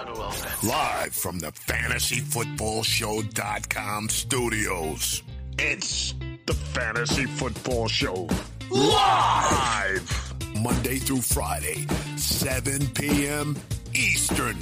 Live from the fantasyfootballshow.com studios. It's the Fantasy Football Show. Live! Monday through Friday, 7 p.m. Eastern.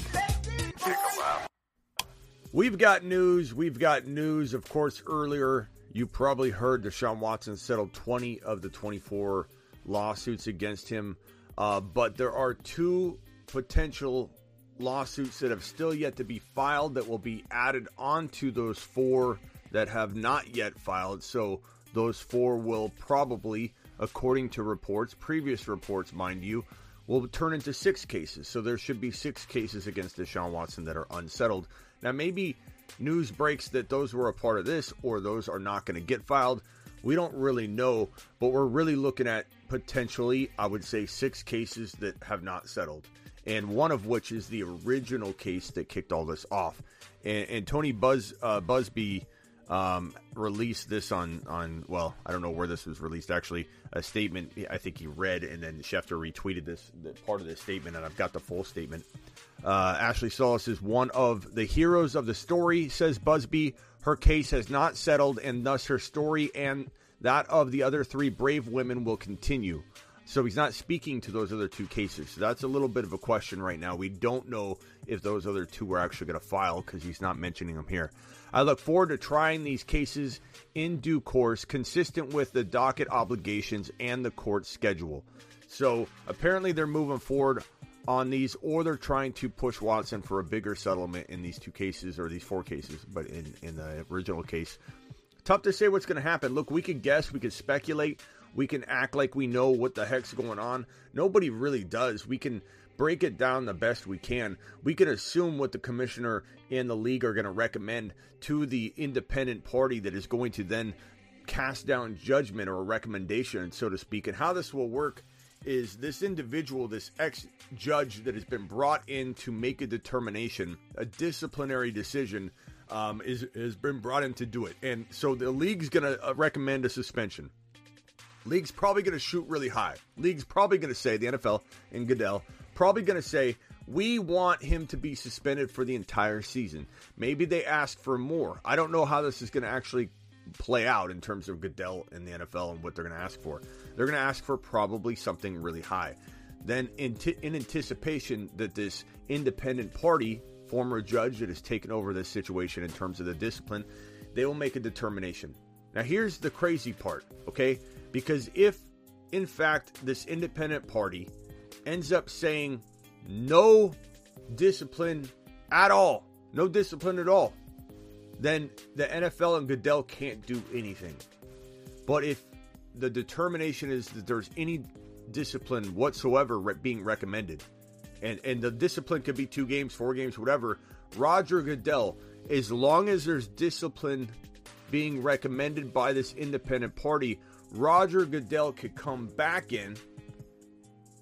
We've got news. We've got news. Of course, earlier you probably heard Deshaun Watson settled 20 of the 24 lawsuits against him. Uh, but there are two potential lawsuits that have still yet to be filed that will be added onto those four that have not yet filed. So those four will probably, according to reports, previous reports, mind you, will turn into six cases. So there should be six cases against Deshaun Watson that are unsettled. Now, maybe news breaks that those were a part of this or those are not going to get filed. We don't really know, but we're really looking at potentially, I would say, six cases that have not settled and one of which is the original case that kicked all this off. And, and Tony Buzz uh, Buzbee um, released this on on well, I don't know where this was released actually. A statement I think he read, and then Schefter retweeted this part of this statement, and I've got the full statement. Uh, Ashley Solis is one of the heroes of the story, says Buzbee. Her case has not settled, and thus her story and that of the other three brave women will continue. So he's not speaking to those other two cases. So that's a little bit of a question right now. We don't know if those other two were actually going to file because he's not mentioning them here. I look forward to trying these cases in due course, consistent with the docket obligations and the court schedule. So apparently they're moving forward on these, or they're trying to push Watson for a bigger settlement in these two cases or these four cases, but in, in the original case. Tough to say what's going to happen. Look, we could guess, we could speculate. We can act like we know what the heck's going on. Nobody really does. We can break it down the best we can. We can assume what the commissioner and the league are going to recommend to the independent party that is going to then cast down judgment or a recommendation, so to speak. And how this will work is this individual, this ex judge that has been brought in to make a determination, a disciplinary decision, um, is has been brought in to do it. And so the league's going to uh, recommend a suspension. League's probably going to shoot really high. League's probably going to say, the NFL and Goodell, probably going to say, we want him to be suspended for the entire season. Maybe they ask for more. I don't know how this is going to actually play out in terms of Goodell and the NFL and what they're going to ask for. They're going to ask for probably something really high. Then, in, t- in anticipation that this independent party, former judge that has taken over this situation in terms of the discipline, they will make a determination. Now, here's the crazy part, okay? Because if, in fact, this independent party ends up saying no discipline at all, no discipline at all, then the NFL and Goodell can't do anything. But if the determination is that there's any discipline whatsoever being recommended, and, and the discipline could be two games, four games, whatever, Roger Goodell, as long as there's discipline being recommended by this independent party, Roger Goodell could come back in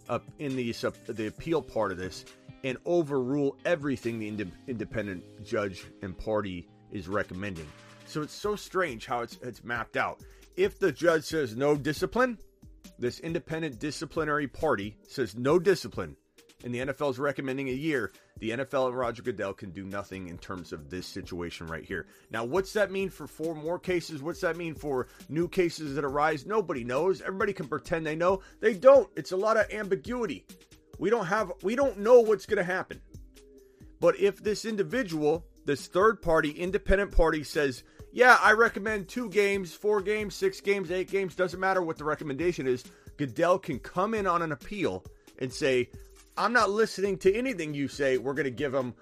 up in the the appeal part of this and overrule everything the ind- independent judge and party is recommending. So it's so strange how it's it's mapped out. If the judge says no discipline, this independent disciplinary party says no discipline, and the NFL is recommending a year, the NFL and Roger Goodell can do nothing in terms of this situation right here. Now, what's that mean for four more cases? What's that mean for new cases that arise? Nobody knows. Everybody can pretend they know. They don't. It's a lot of ambiguity. We don't have we don't know what's going to happen. But if this individual, this third party independent party says, "Yeah, I recommend 2 games, 4 games, 6 games, 8 games, doesn't matter what the recommendation is." Goodell can come in on an appeal and say, I'm not listening to anything you say. We're going to give him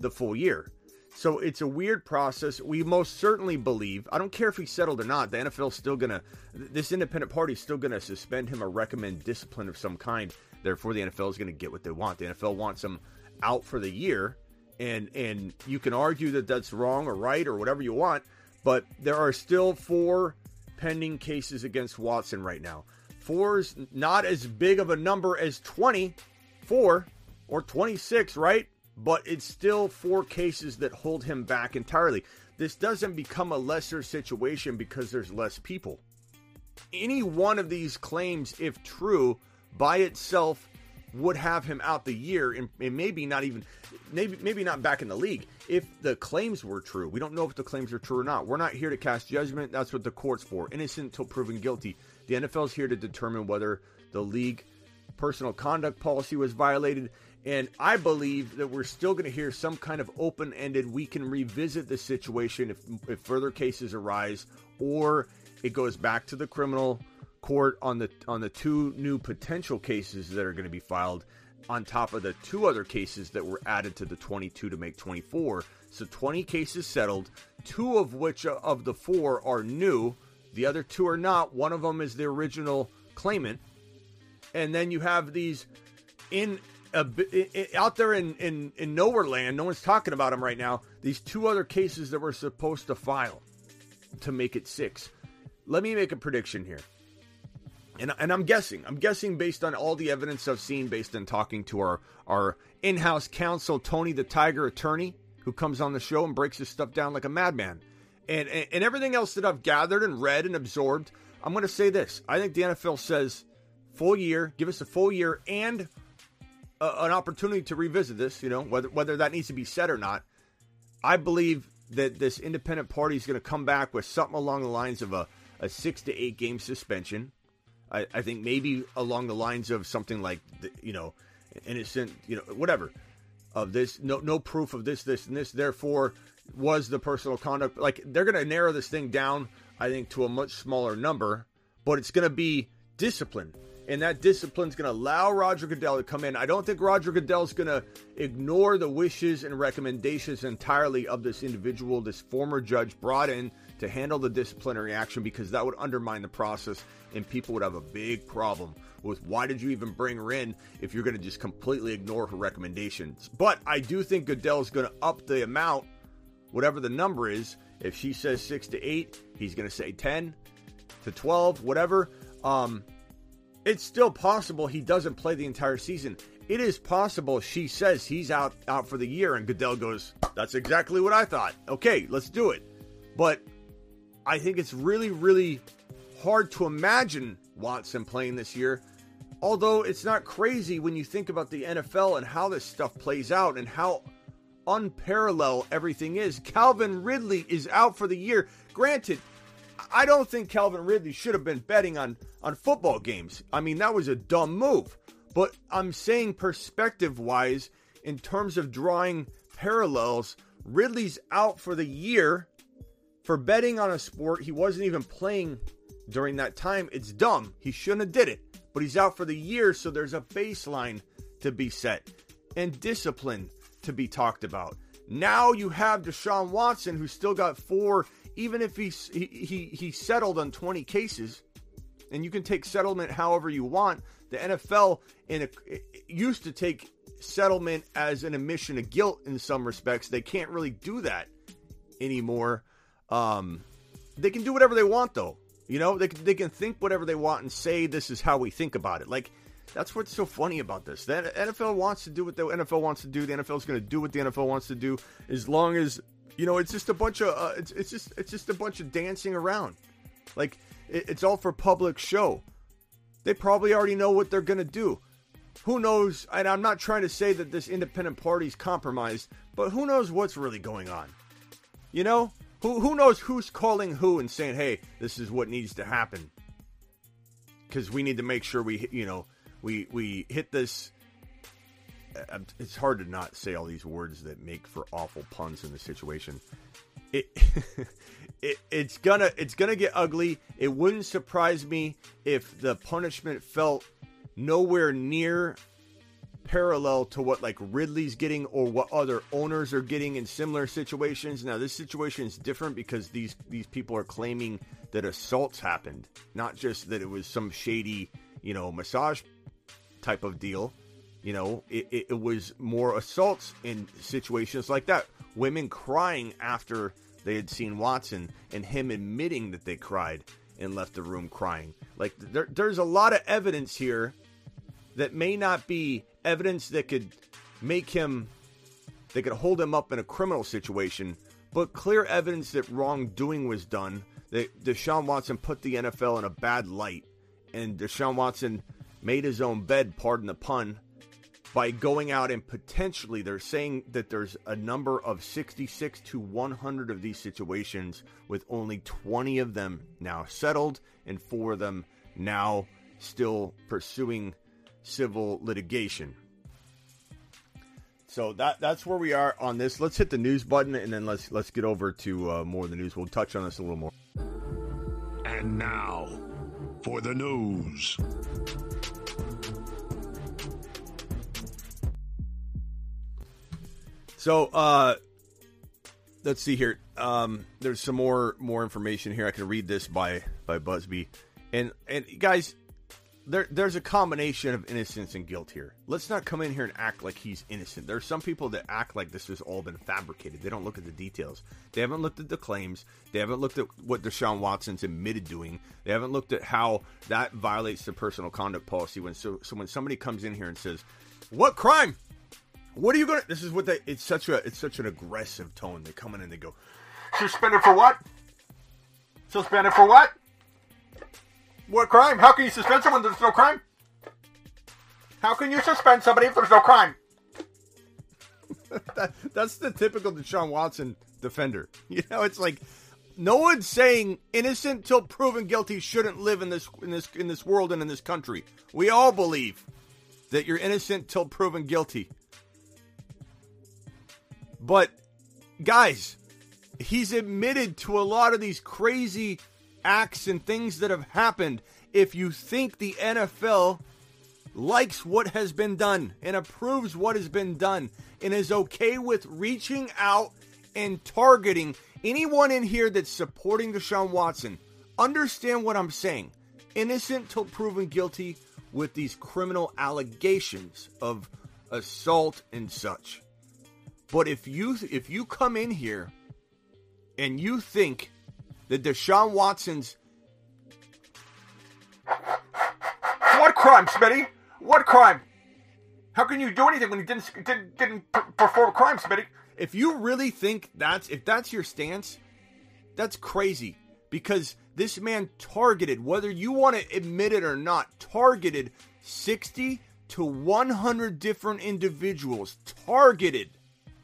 the full year. So it's a weird process. We most certainly believe, I don't care if he's settled or not, the NFL's still going to, this independent party is still going to suspend him or recommend discipline of some kind. Therefore, the NFL is going to get what they want. The NFL wants him out for the year. And, and you can argue that that's wrong or right or whatever you want, but there are still four pending cases against Watson right now. Four is not as big of a number as 20 24 or 26, right? But it's still four cases that hold him back entirely. This doesn't become a lesser situation because there's less people. Any one of these claims, if true, by itself would have him out the year and, and, maybe not even maybe maybe not back in the league if the claims were true. We don't know if the claims are true or not. We're not here to cast judgment. That's what the court's for. Innocent until proven guilty. The NFL is here to determine whether the league personal conduct policy was violated. And I believe that we're still going to hear some kind of open ended. We can revisit the situation if, if further cases arise, or it goes back to the criminal court on the on the two new potential cases that are going to be filed on top of the two other cases that were added to the 22 to make 24. So 20 cases settled, two of which uh, of the four are new, the other two are not. One of them is the original claimant. And then you have these in a, out there in, in, in nowhere land, no one's talking about them right now. These two other cases that we're supposed to file to make it six. Let me make a prediction here and, and I'm guessing, I'm guessing based on all the evidence I've seen, based on talking to our our in-house counsel, Tony the Tiger attorney, who comes on the show and breaks this stuff down like a madman, and and, and everything else that I've gathered and read and absorbed. I'm going to say this: I think the NFL says full year, give us a full year and a, an opportunity to revisit this. You know, whether whether that needs to be said or not. I believe that this independent party is going to come back with something along the lines of a, a six to eight game suspension I, I think maybe along the lines of something like, you know, innocent, you know, whatever of this, no, no proof of this, this, and this. Therefore, was the personal conduct like they're going to narrow this thing down? I think to a much smaller number, but it's going to be discipline. And that discipline is going to allow Roger Goodell to come in. I don't think Roger Goodell is going to ignore the wishes and recommendations entirely of this individual, this former judge brought in to handle the disciplinary action because that would undermine the process and people would have a big problem with why did you even bring her in if you're going to just completely ignore her recommendations. But I do think Goodell is going to up the amount, whatever the number is. If she says six to eight, he's going to say 10 to 12, whatever. Um, it's still possible he doesn't play the entire season. It is possible she says he's out out for the year, and Goodell goes, "That's exactly what I thought." Okay, let's do it. But I think it's really, really hard to imagine Watson playing this year. Although it's not crazy when you think about the NFL and how this stuff plays out and how unparalleled everything is. Calvin Ridley is out for the year. Granted, I don't think Calvin Ridley should have been betting on on football games. I mean, that was a dumb move. But I'm saying perspective wise, in terms of drawing parallels, Ridley's out for the year for betting on a sport he wasn't even playing during that time. It's dumb. He shouldn't have did it. But he's out for the year, so there's a baseline to be set and discipline to be talked about. Now you have Deshaun Watson, who's still got four, even if he, he, he settled on 20 cases, and you can take settlement however you want. The NFL in a, used to take settlement as an admission of guilt in some respects. They can't really do that anymore. Um, they can do whatever they want, though. You know, they can, they can think whatever they want and say this is how we think about it. Like that's what's so funny about this. The NFL wants to do what the NFL wants to do. The NFL is going to do what the NFL wants to do as long as you know. It's just a bunch of uh, it's it's just it's just a bunch of dancing around. Like it, it's all for public show. They probably already know what they're to do. Who knows? And I'm not trying to say that this independent party's compromised, but who knows what's really going on? You know, who who knows who's calling who and saying, "Hey, this is what needs to happen." Cuz we need to make sure we, you know, we we hit this it's hard to not say all these words that make for awful puns in the situation. It, it it's gonna it's gonna get ugly. It wouldn't surprise me if the punishment felt nowhere near parallel to what like Ridley's getting or what other owners are getting in similar situations. Now this situation is different because these these people are claiming that assaults happened, not just that it was some shady, you know, massage type of deal. You know, it, it, it was more assaults in situations like that. Women crying after they had seen Watson and him admitting that they cried and left the room crying. Like there, there's a lot of evidence here that may not be evidence that could make him, that could hold him up in a criminal situation, but clear evidence that wrongdoing was done, that Deshaun Watson put the NFL in a bad light, and Deshaun Watson made his own bed, pardon the pun, by going out and potentially they're saying that there's a number of 66 to 100 of these situations with only 20 of them now settled and four of them now still pursuing civil litigation. So that that's where we are on this. Let's hit the news button and then let's let's get over to uh, more of the news. We'll touch on this a little more. And now for the news. So uh let's see here. Um there's some more more information here. I can read this by by Buzbee. And and guys, there there's a combination of innocence and guilt here. Let's not come in here and act like he's innocent. There are some people that act like this has all been fabricated. They don't look at the details. They haven't looked at the claims. They haven't looked at what Deshaun Watson's admitted doing. They haven't looked at how that violates the personal conduct policy. When so, so when somebody comes in here and says, "What crime? What are you gonna?" This is what they. It's such a. It's such an aggressive tone. They come in and they go, "Suspended for what? Suspended for what? What crime? How can you suspend someone if there's no crime? How can you suspend somebody if there's no crime?" that, that's the typical Deshaun Watson defender. You know, it's like no one's saying innocent till proven guilty shouldn't live in this in this in this world and in this country. We all believe that you're innocent till proven guilty. But guys, he's admitted to a lot of these crazy acts and things that have happened. If you think the NFL likes what has been done and approves what has been done and is okay with reaching out and targeting anyone in here that's supporting Deshaun Watson, understand what I'm saying. Innocent till proven guilty with these criminal allegations of assault and such. But if you if you come in here and you think that Deshaun Watson's what crime, Smitty? What crime? How can you do anything when he didn't didn't, didn't perform a crime, Smitty? If you really think that's if that's your stance, that's crazy because this man targeted whether you want to admit it or not, targeted 60 to 100 different individuals. Targeted.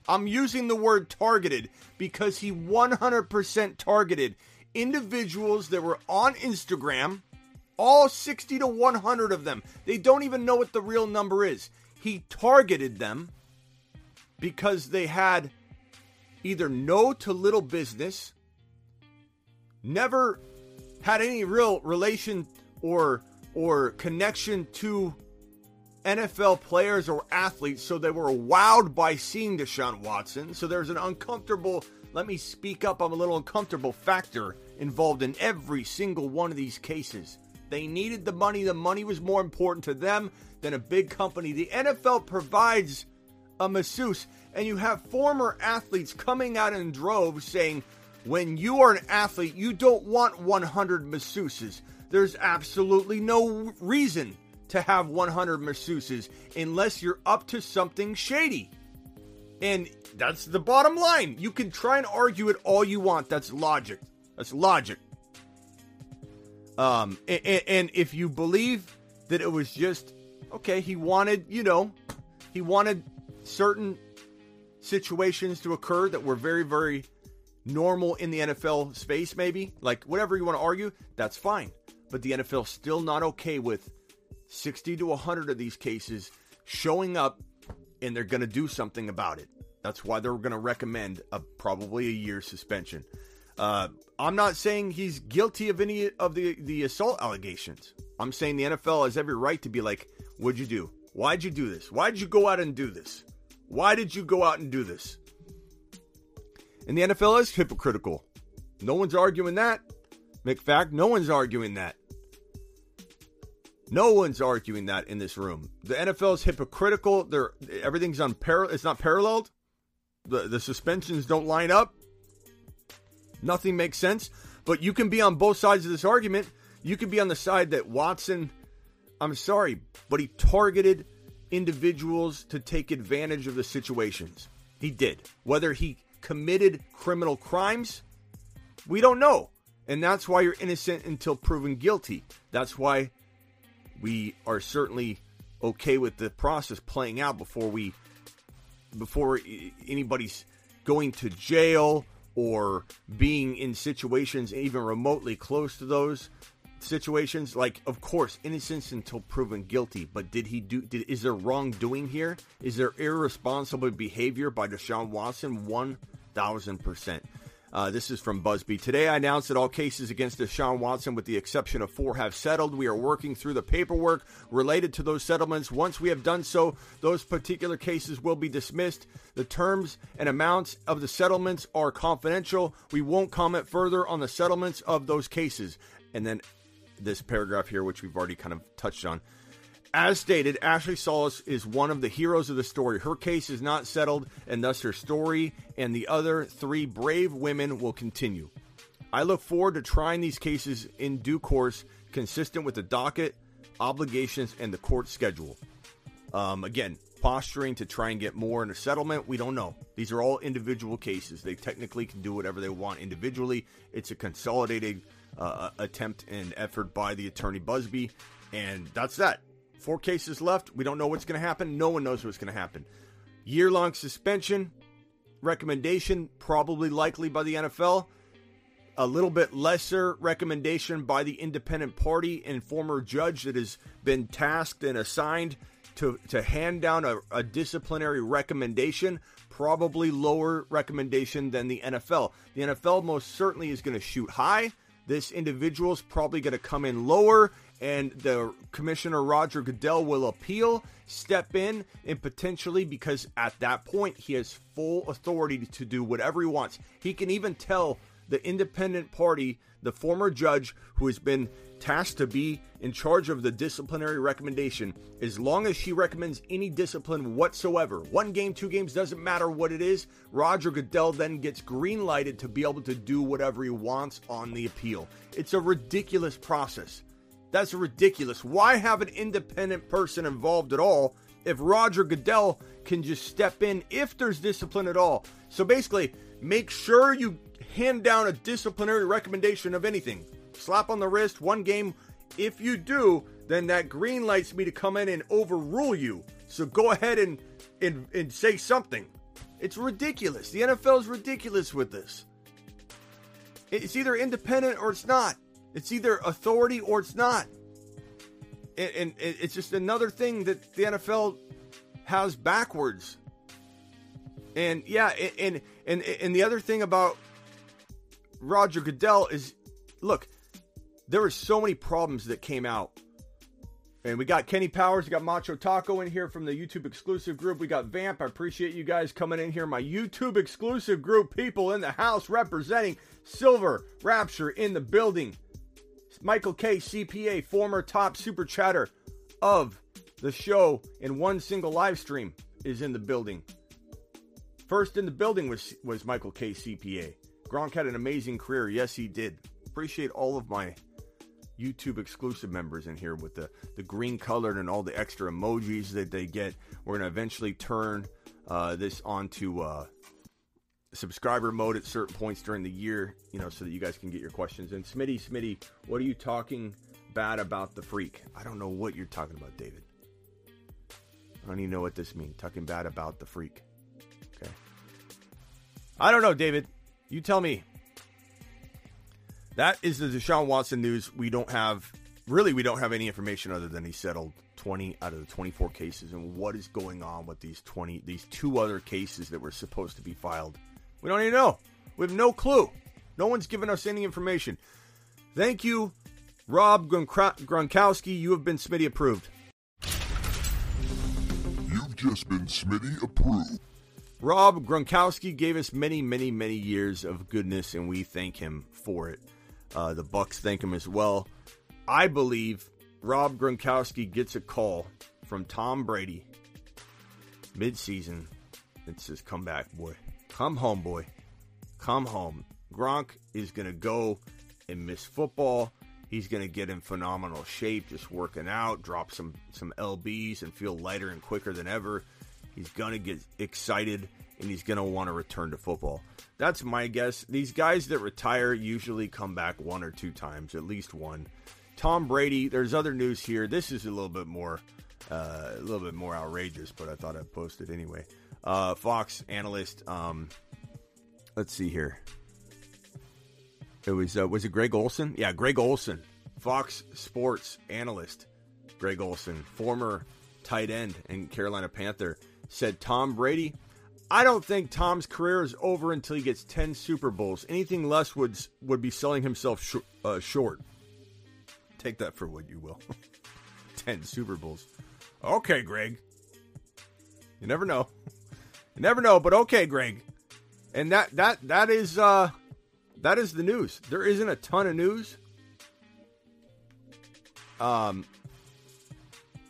I'm using the word targeted because he 100% targeted individuals that were on Instagram, all 60 to 100 of them. They don't even know what the real number is. He targeted them because they had either no to little business, never had any real relation or or connection to NFL players or athletes, so they were wowed by seeing Deshaun Watson. So there's an uncomfortable, let me speak up, I'm a little uncomfortable factor involved in every single one of these cases. They needed the money. The money was more important to them than a big company. The NFL provides a masseuse, and you have former athletes coming out in droves saying, when you are an athlete, you don't want 100 masseuses. There's absolutely no reason to have 100 masseuses unless you're up to something shady. And that's the bottom line. You can try and argue it all you want. That's logic. That's logic. Um, and, and if you believe that it was just okay, he wanted, you know, he wanted certain situations to occur that were very, very normal in the NFL space, maybe like whatever you want to argue, that's fine. But the NFL still not okay with 60 to 100 of these cases showing up and they're going to do something about it. That's why they're going to recommend a probably a year suspension. Uh, I'm not saying he's guilty of any of the, the assault allegations. I'm saying the NFL has every right to be like, what'd you do? Why'd you do this? Why'd you go out and do this? Why did you go out and do this? And the NFL is hypocritical. No one's arguing that. McFact, no one's arguing that. No one's arguing that in this room. The NFL is hypocritical. They're everything's on par- it's not paralleled. The the suspensions don't line up. Nothing makes sense. But you can be on both sides of this argument. You can be on the side that Watson, I'm sorry, but he targeted individuals to take advantage of the situations. He did. Whether he committed criminal crimes, we don't know. And that's why you're innocent until proven guilty. That's why we are certainly okay with the process playing out before we before anybody's going to jail or being in situations even remotely close to those situations. Like of course innocence until proven guilty but did he do did, is there wrongdoing here? Is there irresponsible behavior by deshaun watson? 1000% uh, this is from Buzbee. Today, I announced that all cases against Deshaun Watson, with the exception of four, have settled. We are working through the paperwork related to those settlements. Once we have done so, those particular cases will be dismissed. The terms and amounts of the settlements are confidential. We won't comment further on the settlements of those cases. And then this paragraph here, which we've already kind of touched on. As stated, Ashley Solis is one of the heroes of the story. Her case is not settled, and thus her story and the other three brave women will continue. I look forward to trying these cases in due course, consistent with the docket, obligations, and the court schedule. Um, again, posturing to try and get more in a settlement, we don't know. These are all individual cases. They technically can do whatever they want individually. It's a consolidated uh, attempt and effort by the attorney Buzbee, and that's that. Four cases left. We don't know what's going to happen. No one knows what's going to happen. Year long suspension, recommendation, probably likely by the NFL. A little bit lesser recommendation by the independent party and former judge that has been tasked and assigned to, to hand down a, a disciplinary recommendation. Probably lower recommendation than the NFL. The NFL most certainly is going to shoot high. This individual is probably going to come in lower and the commissioner Roger Goodell will appeal, step in, and potentially because at that point he has full authority to do whatever he wants. He can even tell the independent party, the former judge who has been tasked to be in charge of the disciplinary recommendation, as long as she recommends any discipline whatsoever, one game, two games, doesn't matter what it is, Roger Goodell then gets green lighted to be able to do whatever he wants on the appeal. It's a ridiculous process. That's ridiculous. Why have an independent person involved at all if Roger Goodell can just step in if there's discipline at all? So basically, make sure you hand down a disciplinary recommendation of anything. Slap on the wrist, one game. If you do, then that green lights me to come in and overrule you. So go ahead and and, and say something. It's ridiculous. The NFL is ridiculous with this. It's either independent or it's not. It's either authority or it's not. And, and, it's just another thing that the NFL has backwards. And yeah, and and and the other thing about Roger Goodell is, look, there were so many problems that came out. And we got Kenny Powers, we got Macho Taco in here from the YouTube exclusive group. We got Vamp. I appreciate you guys coming in here. My YouTube exclusive group, people in the house representing Silver Rapture in the building. Michael K, CPA, former top super chatter of the show in one single live stream, is in the building. First in the building was was Michael K, CPA. Gronk had an amazing career. Yes, he did. Appreciate all of my YouTube exclusive members in here with the, the green colored and all the extra emojis that they get. We're going to eventually turn uh, this onto uh, subscriber mode at certain points during the year, you know, so that you guys can get your questions. And Smitty, Smitty, what are you talking bad about the freak? I don't know what you're talking about, David. I don't even know what this means. Talking bad about the freak. Okay. I don't know, David. You tell me. That is the Deshaun Watson news. We don't have, really, we don't have any information other than he settled 20 out of the 24 cases and what is going on with these 20, these two other cases that were supposed to be filed we don't even know. We have no clue. No one's given us any information. Thank you, Rob Gronkowski. You have been Smitty approved. You've just been Smitty approved. Rob Gronkowski gave us many, many, many years of goodness, and we thank him for it. Uh, the Bucs thank him as well. I believe Rob Gronkowski gets a call from Tom Brady midseason. It's his comeback, boy. Come home, boy. Come home. Gronk is going to go and miss football. He's going to get in phenomenal shape, just working out, drop some some lbs, and feel lighter and quicker than ever. He's going to get excited and he's going to want to return to football. That's my guess. These guys that retire usually come back one or two times, at least one. Tom Brady, there's other news here. This is a little bit more uh, a little bit more outrageous, but I thought I'd post it anyway. Uh, Fox analyst, um, let's see here. It was uh, was it Greg Olsen? Yeah, Greg Olsen, Fox Sports analyst. Greg Olsen, former tight end and Carolina Panther, said Tom Brady. I don't think Tom's career is over until he gets ten Super Bowls. Anything less would would be selling himself sh- uh, short. Take that for what you will. ten Super Bowls. Okay, Greg. You never know. You never know, but okay, Greg. And that that that is uh that is the news. There isn't a ton of news. Um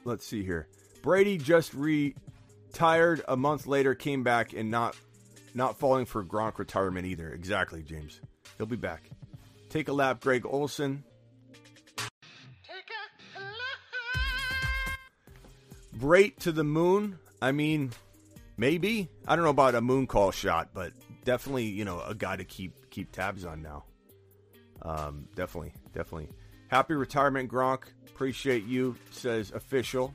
let's see here. Brady just retired a month later, came back and not not falling for Gronk retirement either. Exactly, James. He'll be back. Take a lap, Greg Olsen. Brate to the moon. I mean, maybe. I don't know about a moon call shot, but definitely, you know, a guy to keep keep tabs on now. Um, definitely, definitely. Happy retirement, Gronk. Appreciate you, says official.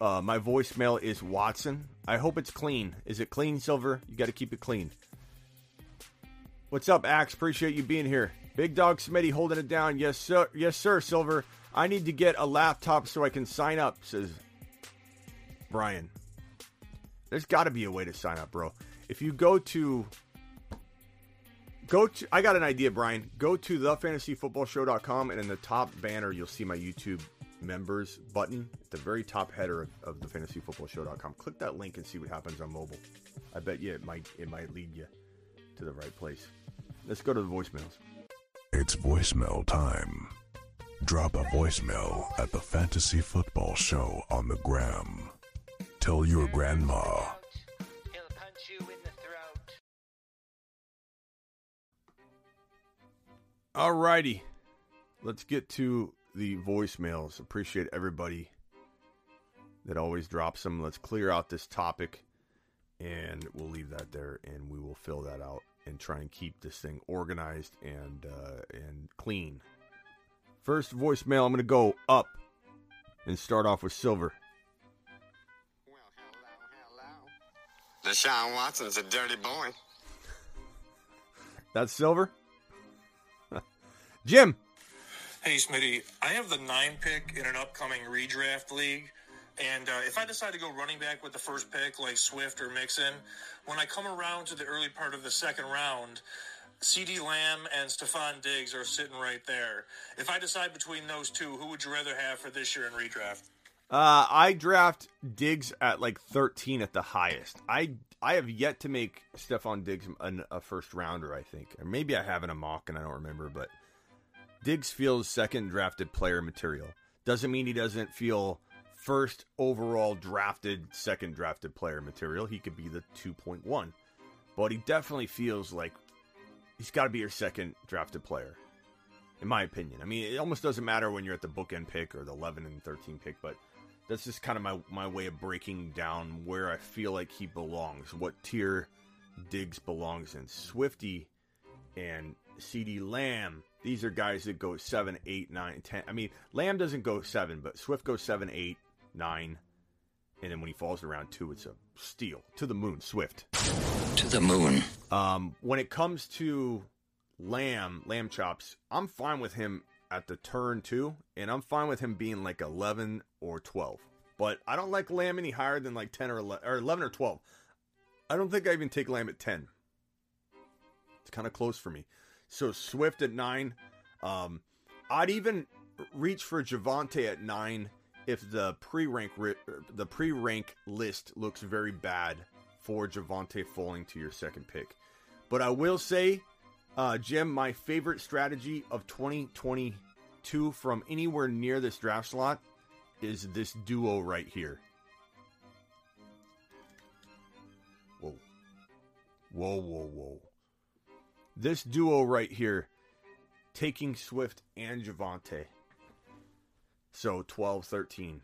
Uh, my voicemail is Watson. I hope it's clean. Is it clean, Silver? You got to keep it clean. What's up, Axe? Appreciate you being here. Big Dog Smitty holding it down. Yes, sir. Yes, sir, Silver. I need to get a laptop so I can sign up, says Brian. There's got to be a way to sign up, bro. If you go to go to I got an idea, Brian. Go to thefantasyfootballshow.com and in the top banner you'll see my YouTube members button at the very top header of, of the fantasyfootballshow.com. Click that link and see what happens on mobile. I bet you it might it might lead you to the right place. Let's go to the voicemails. It's voicemail time. Drop a voicemail at the Fantasy Football Show on the gram. Tell your grandma. He'll punch you in the throat. Alrighty. Let's get to the voicemails. Appreciate everybody that always drops them. Let's clear out this topic and we'll leave that there and we will fill that out and try and keep this thing organized and uh, and clean. First voicemail, I'm going to go up and start off with Silver. Deshaun Watson's a dirty boy. That's Silver. Jim. Hey, Smitty, I have the nine pick in an upcoming redraft league. And uh, if I decide to go running back with the first pick, like Swift or Mixon, when I come around to the early part of the second round, CeeDee Lamb and Stefon Diggs are sitting right there. If I decide between those two, who would you rather have for this year in redraft? Uh, I draft Diggs at like 13 at the highest. I I have yet to make Stefon Diggs an, a first rounder. I think, or maybe I have in a mock and I don't remember. But Diggs feels second drafted player material. Doesn't mean he doesn't feel first overall drafted, second drafted player material. He could be the 2.1, but he definitely feels like he's got to be your second drafted player, in my opinion. I mean, it almost doesn't matter when you're at the bookend pick or the 11 and 13 pick, but that's just kind of my, my way of breaking down where I feel like he belongs, what tier Diggs belongs in. Swifty and CeeDee Lamb, these are guys that go 7, 8, 9, 10. I mean, Lamb doesn't go 7, but Swift goes 7, 8, 9. And then when he falls to round 2, it's a steal. To the moon, Swift. To the moon. Um, when it comes to Lamb, Lamb Chops, I'm fine with him at the turn two, and I'm fine with him being like 11 or 12. But I don't like Lamb any higher than like 10 or 11 or, 11 or 12. I don't think I even take Lamb at 10. It's kind of close for me. So Swift at 9. Um, I'd even reach for Javonte at 9 if the pre-rank ri- the pre-rank list looks very bad for Javonte falling to your second pick. But I will say, uh, Jim, my favorite strategy of 2022 from anywhere near this draft slot is this duo right here. Whoa. Whoa, whoa, whoa. This duo right here, taking Swift and Javonte. So 12, 13.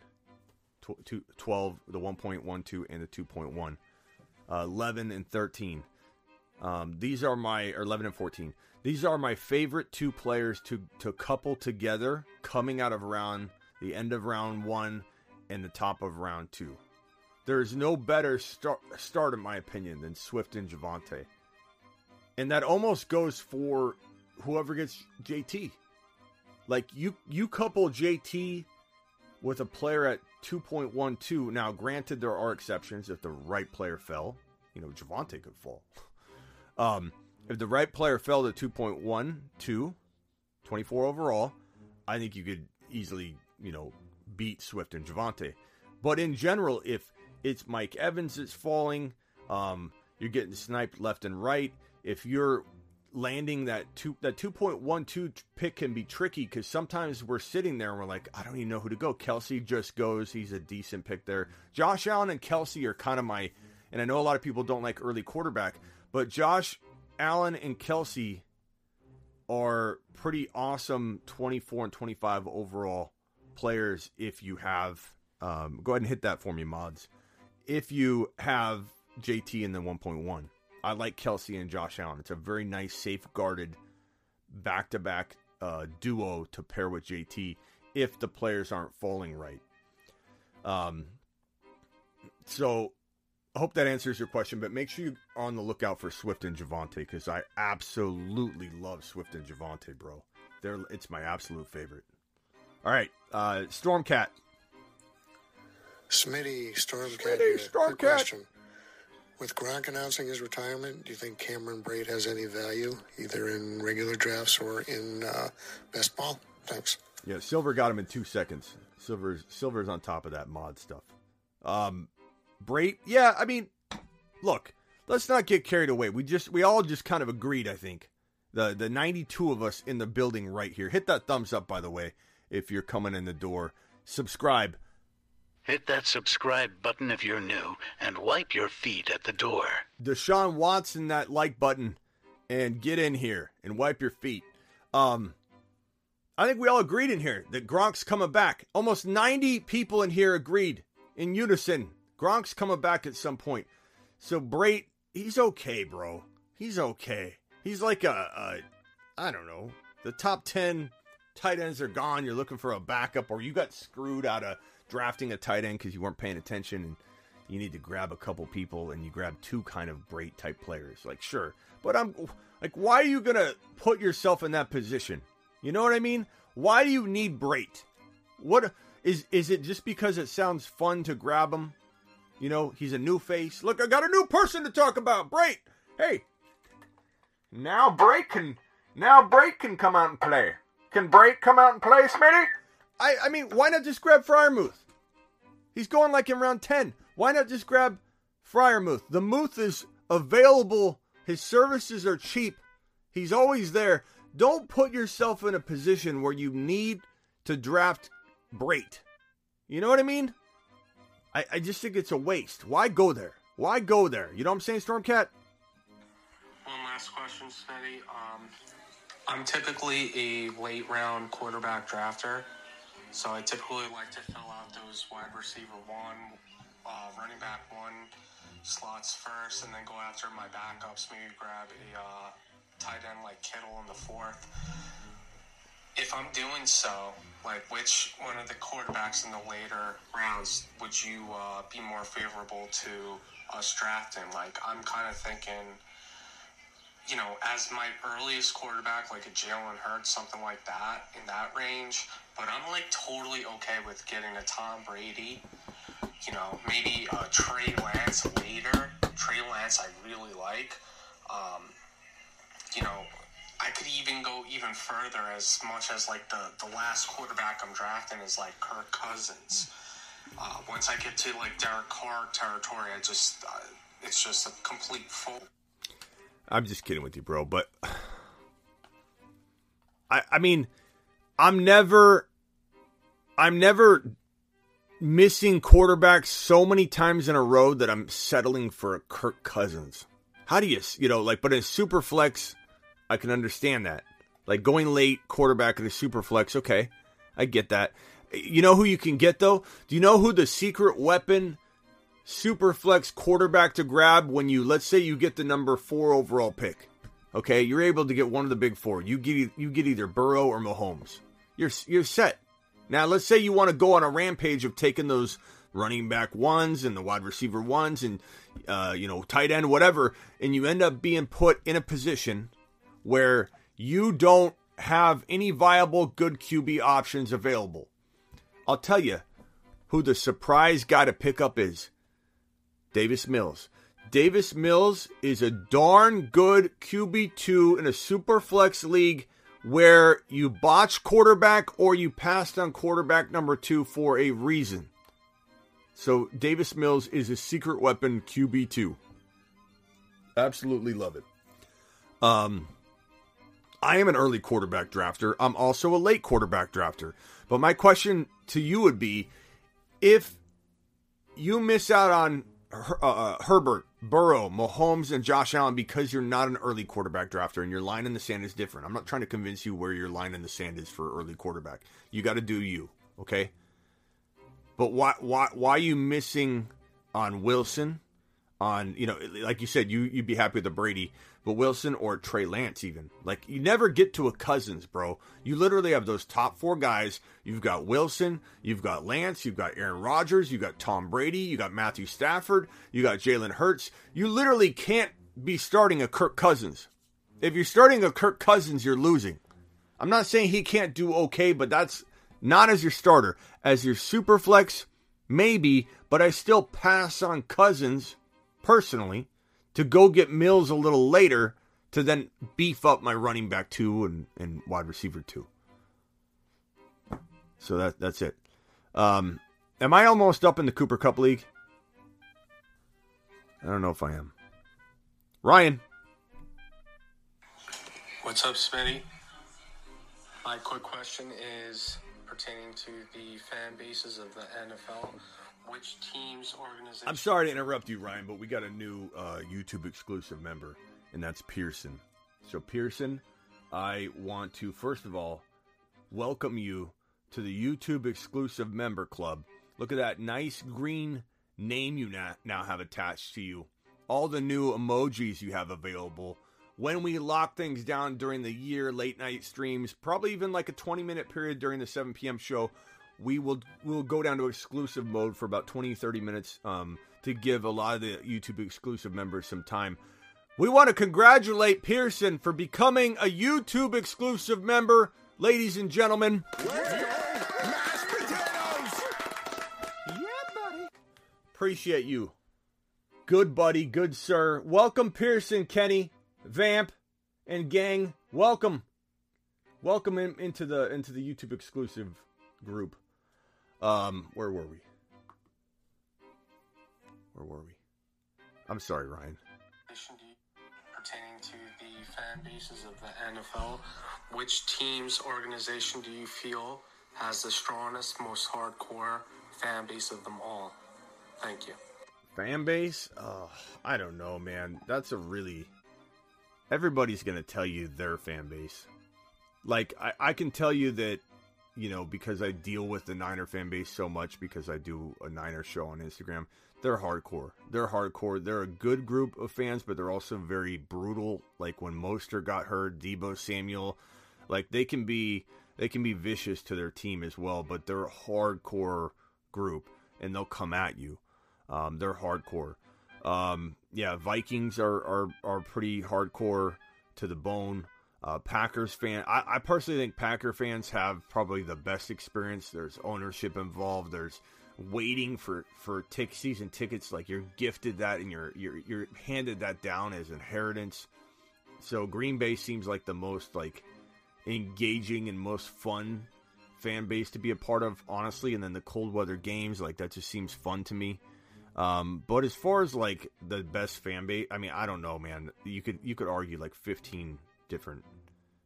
12, the 1.12, and the 2.1. Uh, 11 and 13. Um, these are my or 11 and 14. These are my favorite two players to to couple together coming out of round the end of round 1 and the top of round two. There's no better start, start in my opinion, than Swift and Javonte. And that almost goes for whoever gets JT. Like you you couple JT with a player at 2.12. Now, granted, there are exceptions if the right player fell. You know, Javonte could fall. Um, if the right player fell to 2.12, 24 overall, I think you could easily, you know, beat Swift and Javonte. But in general, if it's Mike Evans that's falling, um, you're getting sniped left and right. If you're landing that two that 2.12 pick can be tricky because sometimes we're sitting there and we're like, I don't even know who to go. Kelce just goes. He's a decent pick there. Josh Allen and Kelce are kind of my, and I know a lot of people don't like early quarterback, but Josh Allen and Kelce are pretty awesome 24 and 25 overall players if you have. Um, go ahead and hit that for me, mods. If you have JT in the 1.1. I like Kelce and Josh Allen. It's a very nice, safeguarded back to back duo to pair with JT if the players aren't falling right. Um, so I hope that answers your question, but make sure you're on the lookout for Swift and Javonte because I absolutely love Swift and Javonte, bro. They're, it's my absolute favorite. All right, uh, Stormcat. Smitty, Stormcat. Smitty. Stormcat. Question. With Gronk announcing his retirement, do you think Cameron Brate has any value, either in regular drafts or in uh, best ball? Thanks. Yeah, Silver got him in two seconds. Silver's Silver's on top of that mod stuff. Um, Brate, yeah, I mean, look, let's not get carried away. We just we all just kind of agreed. I think the the ninety two of us in the building right here. Hit that thumbs up, by the way, if you're coming in the door. Subscribe. Hit that subscribe button if you're new and wipe your feet at the door. Deshaun Watson that like button and get in here and wipe your feet. Um, I think we all agreed in here that Gronk's coming back. Almost 90 people in here agreed in unison. Gronk's coming back at some point. So Brate, he's okay, bro. He's okay. He's like a, a I don't know. The top 10 tight ends are gone. You're looking for a backup, or you got screwed out of drafting a tight end because you weren't paying attention and you need to grab a couple people and you grab two kind of Brate type players. Like, sure. But I'm like, why are you going to put yourself in that position? You know what I mean? Why do you need Brate? What is is it just because it sounds fun to grab him? You know, he's a new face. Look, I got a new person to talk about. Brate. Hey. Now Brate can now Brate can come out and play. Can Brate come out and play, Smitty? I I mean, why not just grab Freiermuth? He's going like in round 10. Why not just grab Freiermuth? The Muth is available. His services are cheap. He's always there. Don't put yourself in a position where you need to draft Brate. You know what I mean? I, I just think it's a waste. Why go there? Why go there? You know what I'm saying, Stormcat? One last question, Smitty. Um, I'm typically a late round quarterback drafter, so I typically like to fill out those wide receiver one, uh, running back one slots first, and then go after my backups. Maybe grab a uh, tight end like Kittle in the fourth. If I'm doing so, like which one of the quarterbacks in the later rounds would you uh, be more favorable to us drafting? Like I'm kind of thinking you know, as my earliest quarterback, like a Jalen Hurts, something like that, in that range. But I'm like totally okay with getting a Tom Brady. You know, maybe a Trey Lance later. Trey Lance, I really like. Um, you know, I could even go even further as much as like the the last quarterback I'm drafting is like Kirk Cousins. Uh, once I get to like Derek Carr territory, I just uh, it's just a complete full. I'm just kidding with you, bro. But I, I mean, I'm never, I'm never missing quarterbacks so many times in a row that I'm settling for a Kirk Cousins. How do you, you know, like, but in super flex, I can understand that. Like going late quarterback in the super flex, okay, I get that. You know who you can get though? Do you know who the secret weapon super flex quarterback to grab when you let's say you get the number four overall pick. Okay, you're able to get one of the big four. You get you get either Burrow or Mahomes. You're you're set. Now, let's say you want to go on a rampage of taking those running back ones and the wide receiver ones and uh, you know tight end whatever, and you end up being put in a position where you don't have any viable good QB options available. I'll tell you who the surprise guy to pick up is Davis Mills. Davis Mills is a darn good QB2 in a super flex league where you botch quarterback or you passed on quarterback number two for a reason. So Davis Mills is a secret weapon QB2. Absolutely love it. Um, I am an early quarterback drafter. I'm also a late quarterback drafter. But my question to you would be if you miss out on Her- uh, uh, Herbert, Burrow, Mahomes, and Josh Allen because you're not an early quarterback drafter and your line in the sand is different. I'm not trying to convince you where your line in the sand is for early quarterback. You got to do you, okay? But why why why are you missing on Wilson? On you know, like you said, you you'd be happy with the Brady, but Wilson or Trey Lance even like you never get to a Cousins, bro. You literally have those top four guys. You've got Wilson, you've got Lance, you've got Aaron Rodgers, you've got Tom Brady, you got Matthew Stafford, you got Jalen Hurts. You literally can't be starting a Kirk Cousins. If you're starting a Kirk Cousins, you're losing. I'm not saying he can't do okay, but that's not as your starter. As your super flex, maybe, but I still pass on Cousins personally to go get Mills a little later to then beef up my running back two and, and wide receiver two. So that that's it. Um, am I almost up in the Cooper Kupp League? I don't know if I am. Ryan, What's up, Smitty? My quick question is pertaining to the fan bases of the NFL. Which teams, organizations? I'm sorry to interrupt you, Ryan, but we got a new uh, YouTube exclusive member, and that's Pearson. So, Pearson, I want to first of all welcome you to the YouTube exclusive member club. Look at that nice green name you now have attached to you. All the new emojis you have available. When we lock things down during the year, late night streams, probably even like a 20 minute period during the 7 p.m. show, we will we'll go down to exclusive mode for about 20 30 minutes um, to give a lot of the youtube exclusive members some time. We want to congratulate pearson for becoming a youtube exclusive member. Ladies and gentlemen. Appreciate you. Good buddy good sir. Welcome pearson kenny vamp and gang. Welcome. Welcome in, into the into the youtube exclusive group um, where were we? Where were we? I'm sorry, Ryan. pertaining to the fan bases of the NFL, which team's organization do you feel has the strongest, most hardcore fan base of them all? Thank you. Fan base? Oh, I don't know, man. That's a really. Everybody's gonna tell you their fan base. Like I, I can tell you that you know, because I deal with the Niner fan base so much because I do a Niner show on Instagram, they're hardcore. They're hardcore. They're a good group of fans, but they're also very brutal. Like when Mostert got hurt, Deebo Samuel, like they can be they can be vicious to their team as well, but they're a hardcore group and they'll come at you. Um, they're hardcore. Um, yeah, Vikings are, are are pretty hardcore to the bone. Uh, Packers fan, I, I personally think Packer fans have probably the best experience. There's ownership involved. There's waiting for for tick season tickets. Like you're gifted that and you're you're you're handed that down as inheritance. So Green Bay seems like the most like engaging and most fun fan base to be a part of, honestly. And then the cold weather games, like that just seems fun to me. Um, but as far as like the best fan base, I mean, I don't know, man. You could you could argue like 15 different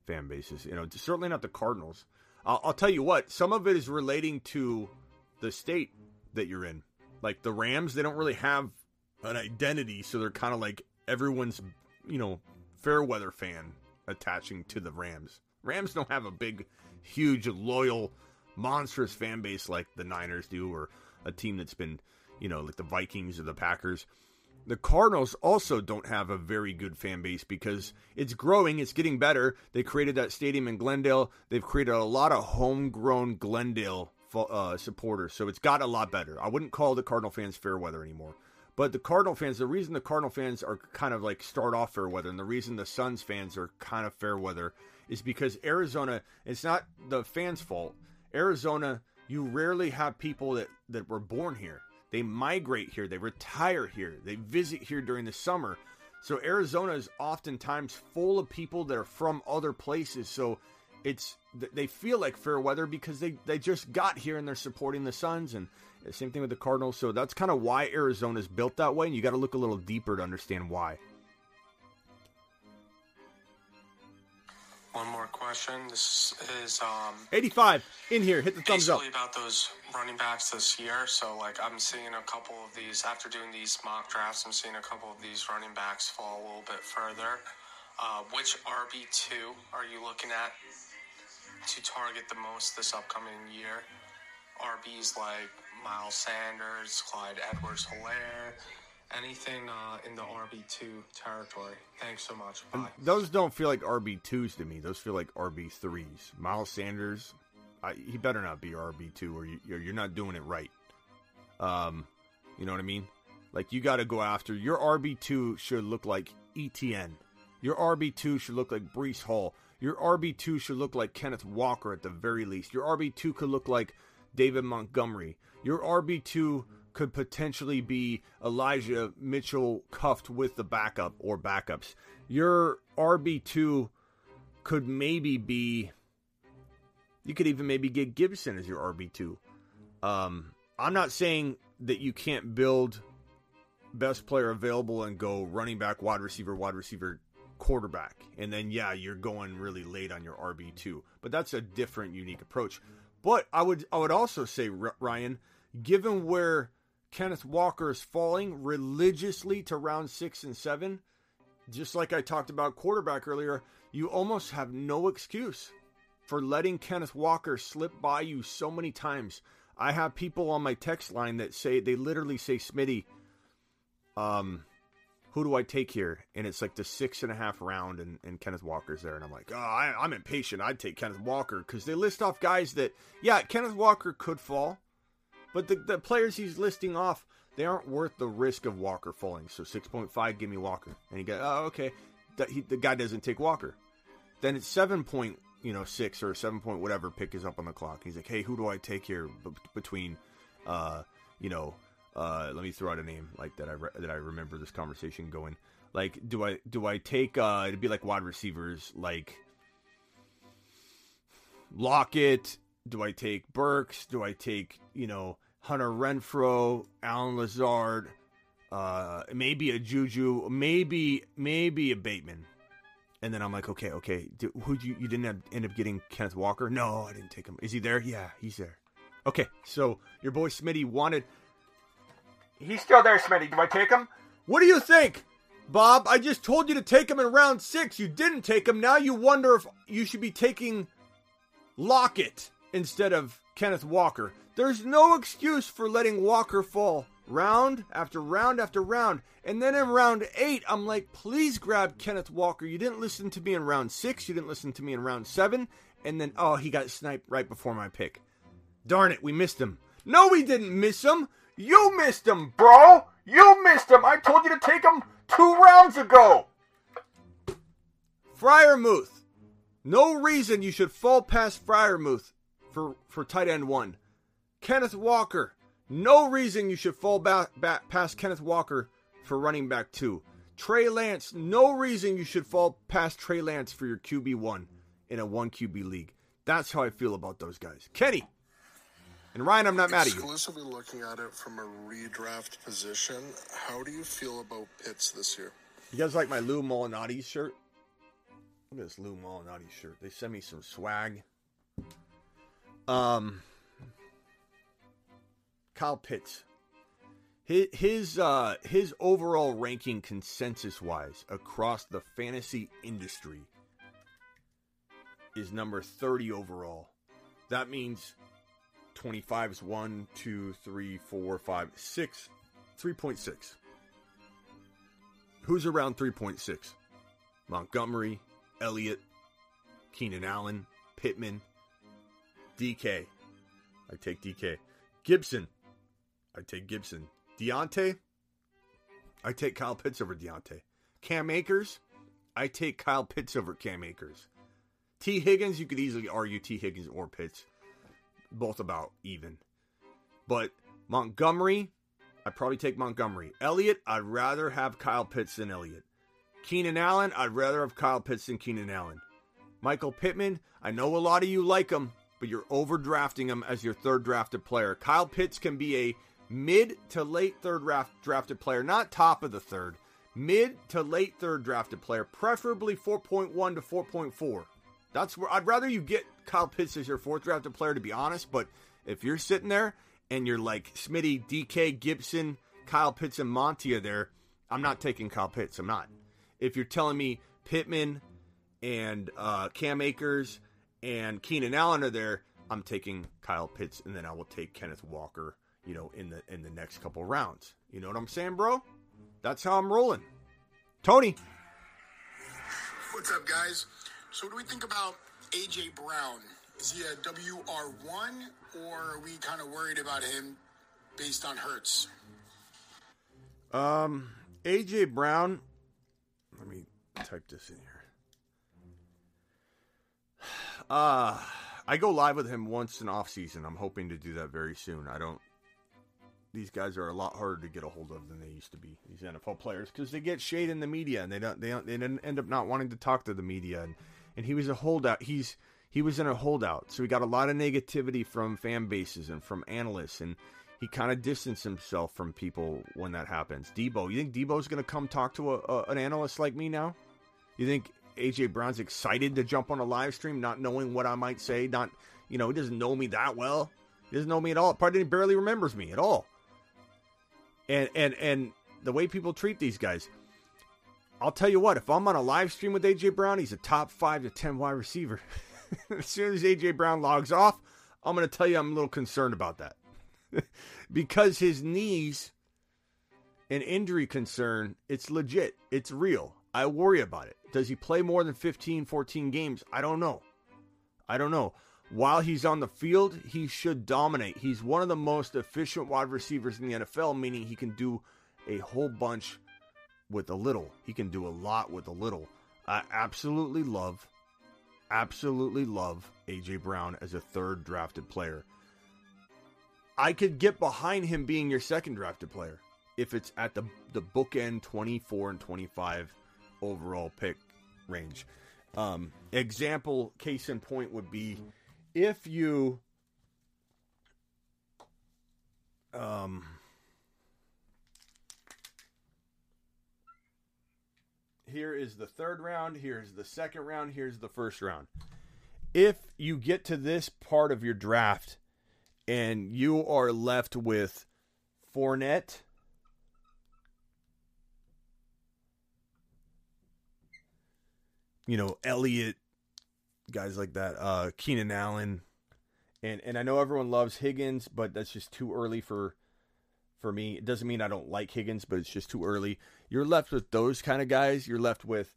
fan bases. You know, certainly not the Cardinals. I'll, I'll tell you what, some of it is relating to the state that you're in. Like the Rams, they don't really have an identity, so they're kind of like everyone's, you know, fair weather fan attaching to the Rams. Rams don't have a big, huge, loyal, monstrous fan base like the Niners do, or a team that's been, you know, like the Vikings or the Packers. The Cardinals also don't have a very good fan base because it's growing, it's getting better. They created that stadium in Glendale. They've created a lot of homegrown Glendale uh, supporters, so it's got a lot better. I wouldn't call the Cardinal fans fair weather anymore. But the Cardinal fans, the reason the Cardinal fans are kind of like start off fair weather, and the reason the Suns fans are kind of fair weather is because Arizona, it's not the fans' fault. Arizona, you rarely have people that, that were born here. They migrate here, they retire here, they visit here during the summer. So Arizona is oftentimes full of people that are from other places. So it's they feel like fair weather because they, they just got here and they're supporting the Suns and uh, same thing with the Cardinals. So that's kind of why Arizona's built that way, and you got to look a little deeper to understand why. One more question. This is um 85 in here. Hit the thumbs up. about those running backs this year. So like I'm seeing a couple of these after doing these mock drafts. I'm seeing a couple of these running backs fall a little bit further. Uh, which RB two are you looking at to target the most this upcoming year? RBs like Miles Sanders, Clyde Edwards Hilaire, anything uh, in the RB2 territory. Thanks so much. Bye. Those don't feel like RB twos to me. Those feel like RB threes. Miles Sanders, I, he better not be RB two, or you, you're not doing it right. Um, you know what I mean? Like you got to go after your RB two should look like ETN. Your RB two should look like Breece Hall. Your RB two should look like Kenneth Walker at the very least. Your RB two could look like David Montgomery. Your RB2 could potentially be Elijah Mitchell cuffed with the backup or backups. Your RB2 could maybe be. You could even maybe get Gibson as your RB2. Um, I'm not saying that you can't build best player available and go running back, wide receiver, wide receiver, quarterback. And then, yeah, you're going really late on your RB2. But that's a different, unique approach. But I would I would also say Ryan, given where Kenneth Walker is falling religiously to round six and seven, just like I talked about quarterback earlier, you almost have no excuse for letting Kenneth Walker slip by you so many times. I have people on my text line that say they literally say, Smitty, um, who do I take here? And it's like the six and a half round, and, and Kenneth Walker's there. And I'm like, oh, I, I'm impatient. I'd take Kenneth Walker because they list off guys that, yeah, Kenneth Walker could fall, but the, the players he's listing off, they aren't worth the risk of Walker falling. So 6.5, give me Walker. And he go, oh, okay. That he, the guy doesn't take Walker. Then it's 7 point, you know, 6 or 7 point whatever pick is up on the clock. He's like, hey, who do I take here b- between, uh, you know, uh, let me throw out a name like that. I re- that I remember this conversation going. Like, do I do I take? Uh, it'd be like wide receivers, like Lockett. Do I take Burks? Do I take you know Hunter Renfrow, Allen Lazard, uh, maybe a Juju, maybe maybe a Bateman? And then I'm like, okay, okay. Who you you didn't have, end up getting Kenneth Walker? No, I didn't take him. Is he there? Yeah, he's there. Okay, so your boy Smitty wanted He's still there, Smitty. Do I take him? What do you think? Bob, I just told you to take him in round six. You didn't take him. Now you wonder if you should be taking Lockett instead of Kenneth Walker. There's no excuse for letting Walker fall round after round after round. And then in round eight, I'm like, please grab Kenneth Walker. You didn't listen to me in round six. You didn't listen to me in round seven. And then, oh, he got sniped right before my pick. Darn it, we missed him. No, we didn't miss him. You missed him, bro! You missed him! I told you to take him two rounds ago! Freiermuth. No reason you should fall past Freiermuth for, for tight end one. Kenneth Walker. No reason you should fall back, back past Kenneth Walker for running back two. Trey Lance. No reason you should fall past Trey Lance for your QB1 in a one QB league. That's how I feel about those guys. Kenny. And Ryan, I'm not mad at you. Exclusively looking at it from a redraft position, how do you feel about Pitts this year? You guys like my Lou Malnati shirt? Look at this Lou Malnati shirt. They sent me some swag. Um, Kyle Pitts. His his uh, his overall ranking consensus wise across the fantasy industry is number 30 overall. That means 25 is 1, 2, 3, 4, 5, 6. 3.6. Who's around 3.6? Montgomery, Elliott, Keenan Allen, Pittman, DK. I take DK. Gibson, I take Gibson. Diontae, I take Kyle Pitts over Diontae. Cam Akers, I take Kyle Pitts over Cam Akers. T. Higgins, you could easily argue T. Higgins or Pitts. Both about even. But Montgomery, I'd probably take Montgomery. Elliott, I'd rather have Kyle Pitts than Elliott. Keenan Allen, I'd rather have Kyle Pitts than Keenan Allen. Michael Pittman, I know a lot of you like him, but you're overdrafting him as your third drafted player. Kyle Pitts can be a mid to late third draft drafted player, not top of the third, mid to late third drafted player, preferably 4.1 to 4.4. That's where I'd rather you get Kyle Pitts as your fourth drafted player, to be honest. But if you're sitting there and you're like Smitty, DK, Gibson, Kyle Pitts, and Monty are there, I'm not taking Kyle Pitts. I'm not. If you're telling me Pittman and uh, Cam Akers and Keenan Allen are there, I'm taking Kyle Pitts, and then I will take Kenneth Walker. You know, in the in the next couple rounds. You know what I'm saying, bro? That's how I'm rolling. Tony. What's up, guys? So, what do we think about AJ Brown? Is he a WR1 or are we kind of worried about him based on Hurts? Um, AJ Brown. Let me type this in here. Uh, I go live with him once in off season. I'm hoping to do that very soon. I don't. These guys are a lot harder to get a hold of than they used to be. These NFL players because they get shade in the media and they don't. They don't. They end up not wanting to talk to the media. And and he was a holdout. He's he was in a holdout, so he got a lot of negativity from fan bases and from analysts, and he kind of distanced himself from people when that happens. Deebo, you think Deebo's going to come talk to a, a, an analyst like me now? You think AJ Brown's excited to jump on a live stream, not knowing what I might say? Not, you know, he doesn't know me that well. He doesn't know me at all. Probably barely remembers me at all. And and and the way people treat these guys, I'll tell you what. If I'm on a live stream with AJ Brown, he's a top five to ten wide receiver. as soon as AJ Brown logs off, I'm going to tell you I'm a little concerned about that because his knees an injury concern, it's legit. It's real. I worry about it. Does he play more than 15, 14 games? I don't know. I don't know. While he's on the field, he should dominate. He's one of the most efficient wide receivers in the NFL, meaning he can do a whole bunch with a little. He can do a lot with a little. I absolutely love, absolutely love AJ Brown as a third drafted player. I could get behind him being your second drafted player if it's at the the bookend 24 and 25 overall pick range. Um, example, case in point would be if you um, here is the third round, here's the second round, here's the first round. If you get to this part of your draft and you are left with Fournette, you know, Elliott, guys like that, uh, Keenan Allen, and and I know everyone loves Higgins, but that's just too early for for me. It doesn't mean I don't like Higgins, but it's just too early. You're left with those kind of guys. You're left with,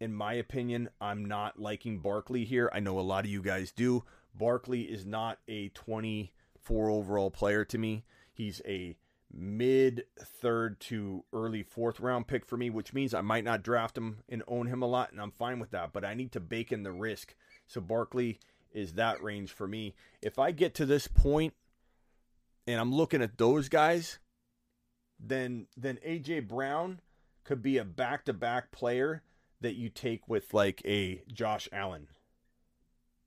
in my opinion, I'm not liking Barkley here. I know a lot of you guys do. Barkley is not a 24 overall player to me. He's a mid third to early fourth round pick for me, which means I might not draft him and own him a lot, and I'm fine with that. But I need to bake in the risk. So Barkley is that range for me. If I get to this point and I'm looking at those guys, then then AJ Brown could be a back to back player that you take with like a Josh Allen.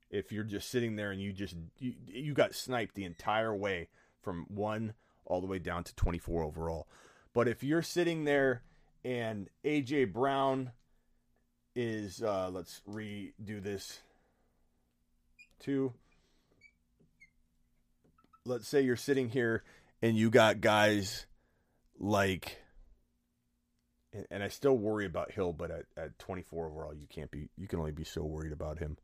If you're just sitting there and you just you, you got sniped the entire way from one all the way down to 24 overall. But if you're sitting there and AJ Brown is uh let's redo this to let's say you're sitting here and you got guys like and, and I still worry about Hill, but at, at 24 overall, you can't be, you can only be so worried about him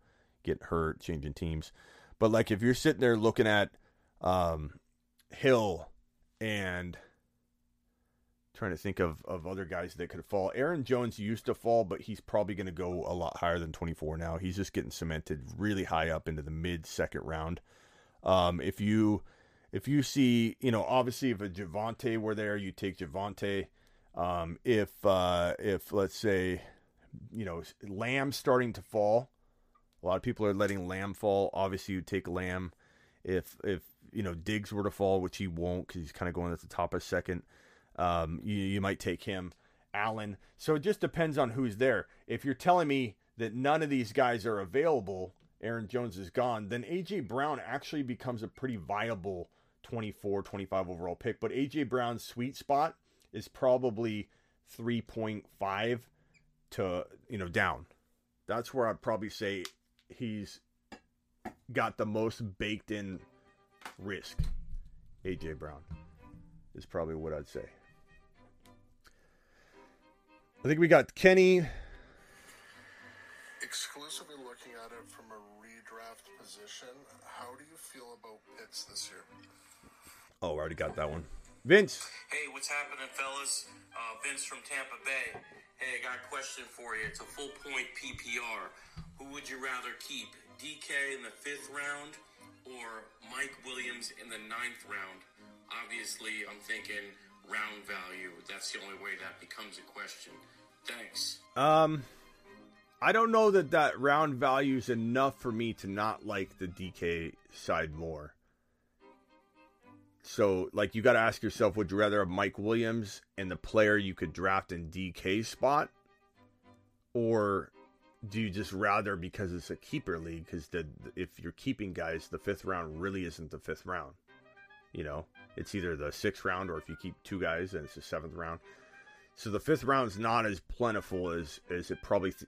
getting hurt, changing teams. But like if you're sitting there looking at um, Hill and trying to think of, of other guys that could fall. Aaron Jones used to fall, but he's probably going to go a lot higher than 24 now. He's just getting cemented really high up into the mid second round. Um, if you if you see, you know, obviously if a Javonte were there, you take Javonte. Um, if uh, if let's say, you know, Lamb starting to fall, a lot of people are letting Lamb fall. Obviously, you take Lamb. If if you know Diggs were to fall, which he won't because he's kind of going at the top of second, um, you you might take him. Allen. So it just depends on who's there. If you're telling me that none of these guys are available, Aaron Jones is gone, then AJ Brown actually becomes a pretty viable 24, 25 overall pick. But AJ Brown's sweet spot is probably 3.5 to, you know, down. That's where I'd probably say he's got the most baked in risk. AJ Brown is probably what I'd say. I think we got Kenny. Exclusively looking at it from a redraft position, how do you feel about Pitts this year? Oh, I already got that one. Vince. Hey, what's happening, fellas? Uh, Vince from Tampa Bay. Hey, I got a question for you. It's a full point PPR. Who would you rather keep? DK in the fifth round or Mike Williams in the ninth round? Obviously, I'm thinking round value. That's the only way that becomes a question. Thanks. Um, I don't know that that round value is enough for me to not like the DK side more. So, like, you got to ask yourself: Would you rather have Mike Williams and the player you could draft in DK spot, or do you just rather because it's a keeper league? Because if you're keeping guys, the fifth round really isn't the fifth round. You know, it's either the sixth round or if you keep two guys, then it's the seventh round. So the fifth round is not as plentiful as as it probably th-